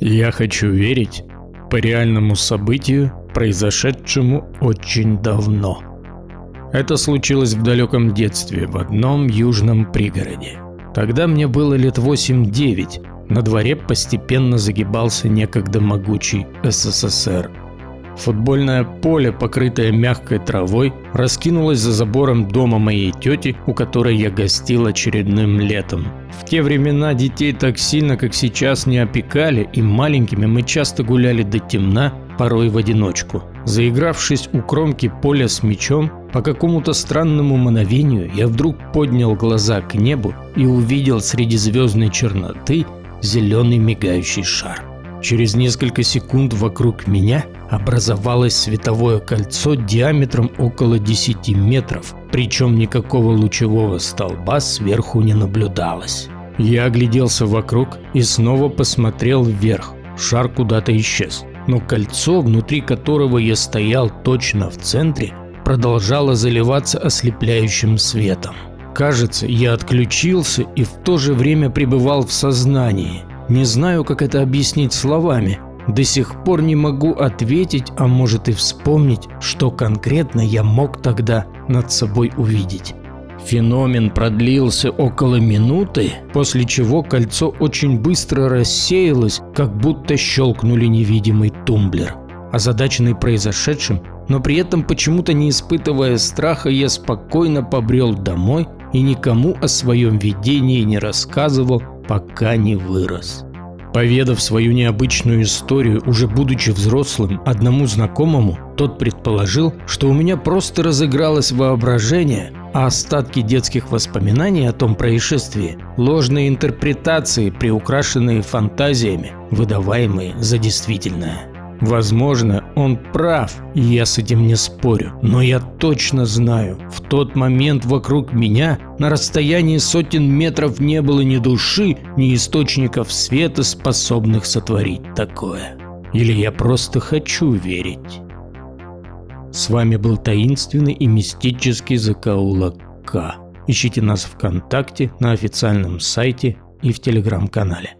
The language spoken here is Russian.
Я хочу верить по реальному событию, произошедшему очень давно. Это случилось в далеком детстве в одном южном пригороде. Тогда мне было лет 8-9, на дворе постепенно загибался некогда могучий СССР. Футбольное поле, покрытое мягкой травой, раскинулось за забором дома моей тети, у которой я гостил очередным летом. В те времена детей так сильно, как сейчас, не опекали, и маленькими мы часто гуляли до темна, порой в одиночку. Заигравшись у кромки поля с мечом, по какому-то странному мановению я вдруг поднял глаза к небу и увидел среди звездной черноты зеленый мигающий шар. Через несколько секунд вокруг меня образовалось световое кольцо диаметром около 10 метров, причем никакого лучевого столба сверху не наблюдалось. Я огляделся вокруг и снова посмотрел вверх. Шар куда-то исчез. Но кольцо, внутри которого я стоял точно в центре, продолжало заливаться ослепляющим светом. Кажется, я отключился и в то же время пребывал в сознании. Не знаю, как это объяснить словами. До сих пор не могу ответить, а может и вспомнить, что конкретно я мог тогда над собой увидеть. Феномен продлился около минуты, после чего кольцо очень быстро рассеялось, как будто щелкнули невидимый тумблер. Озадаченный произошедшим, но при этом почему-то не испытывая страха, я спокойно побрел домой и никому о своем видении не рассказывал, пока не вырос. Поведав свою необычную историю, уже будучи взрослым, одному знакомому, тот предположил, что у меня просто разыгралось воображение, а остатки детских воспоминаний о том происшествии – ложные интерпретации, приукрашенные фантазиями, выдаваемые за действительное. Возможно, он прав, и я с этим не спорю, но я точно знаю, в тот момент вокруг меня на расстоянии сотен метров не было ни души, ни источников света, способных сотворить такое. Или я просто хочу верить. С вами был таинственный и мистический закоулок К. Ищите нас ВКонтакте, на официальном сайте и в телеграм-канале.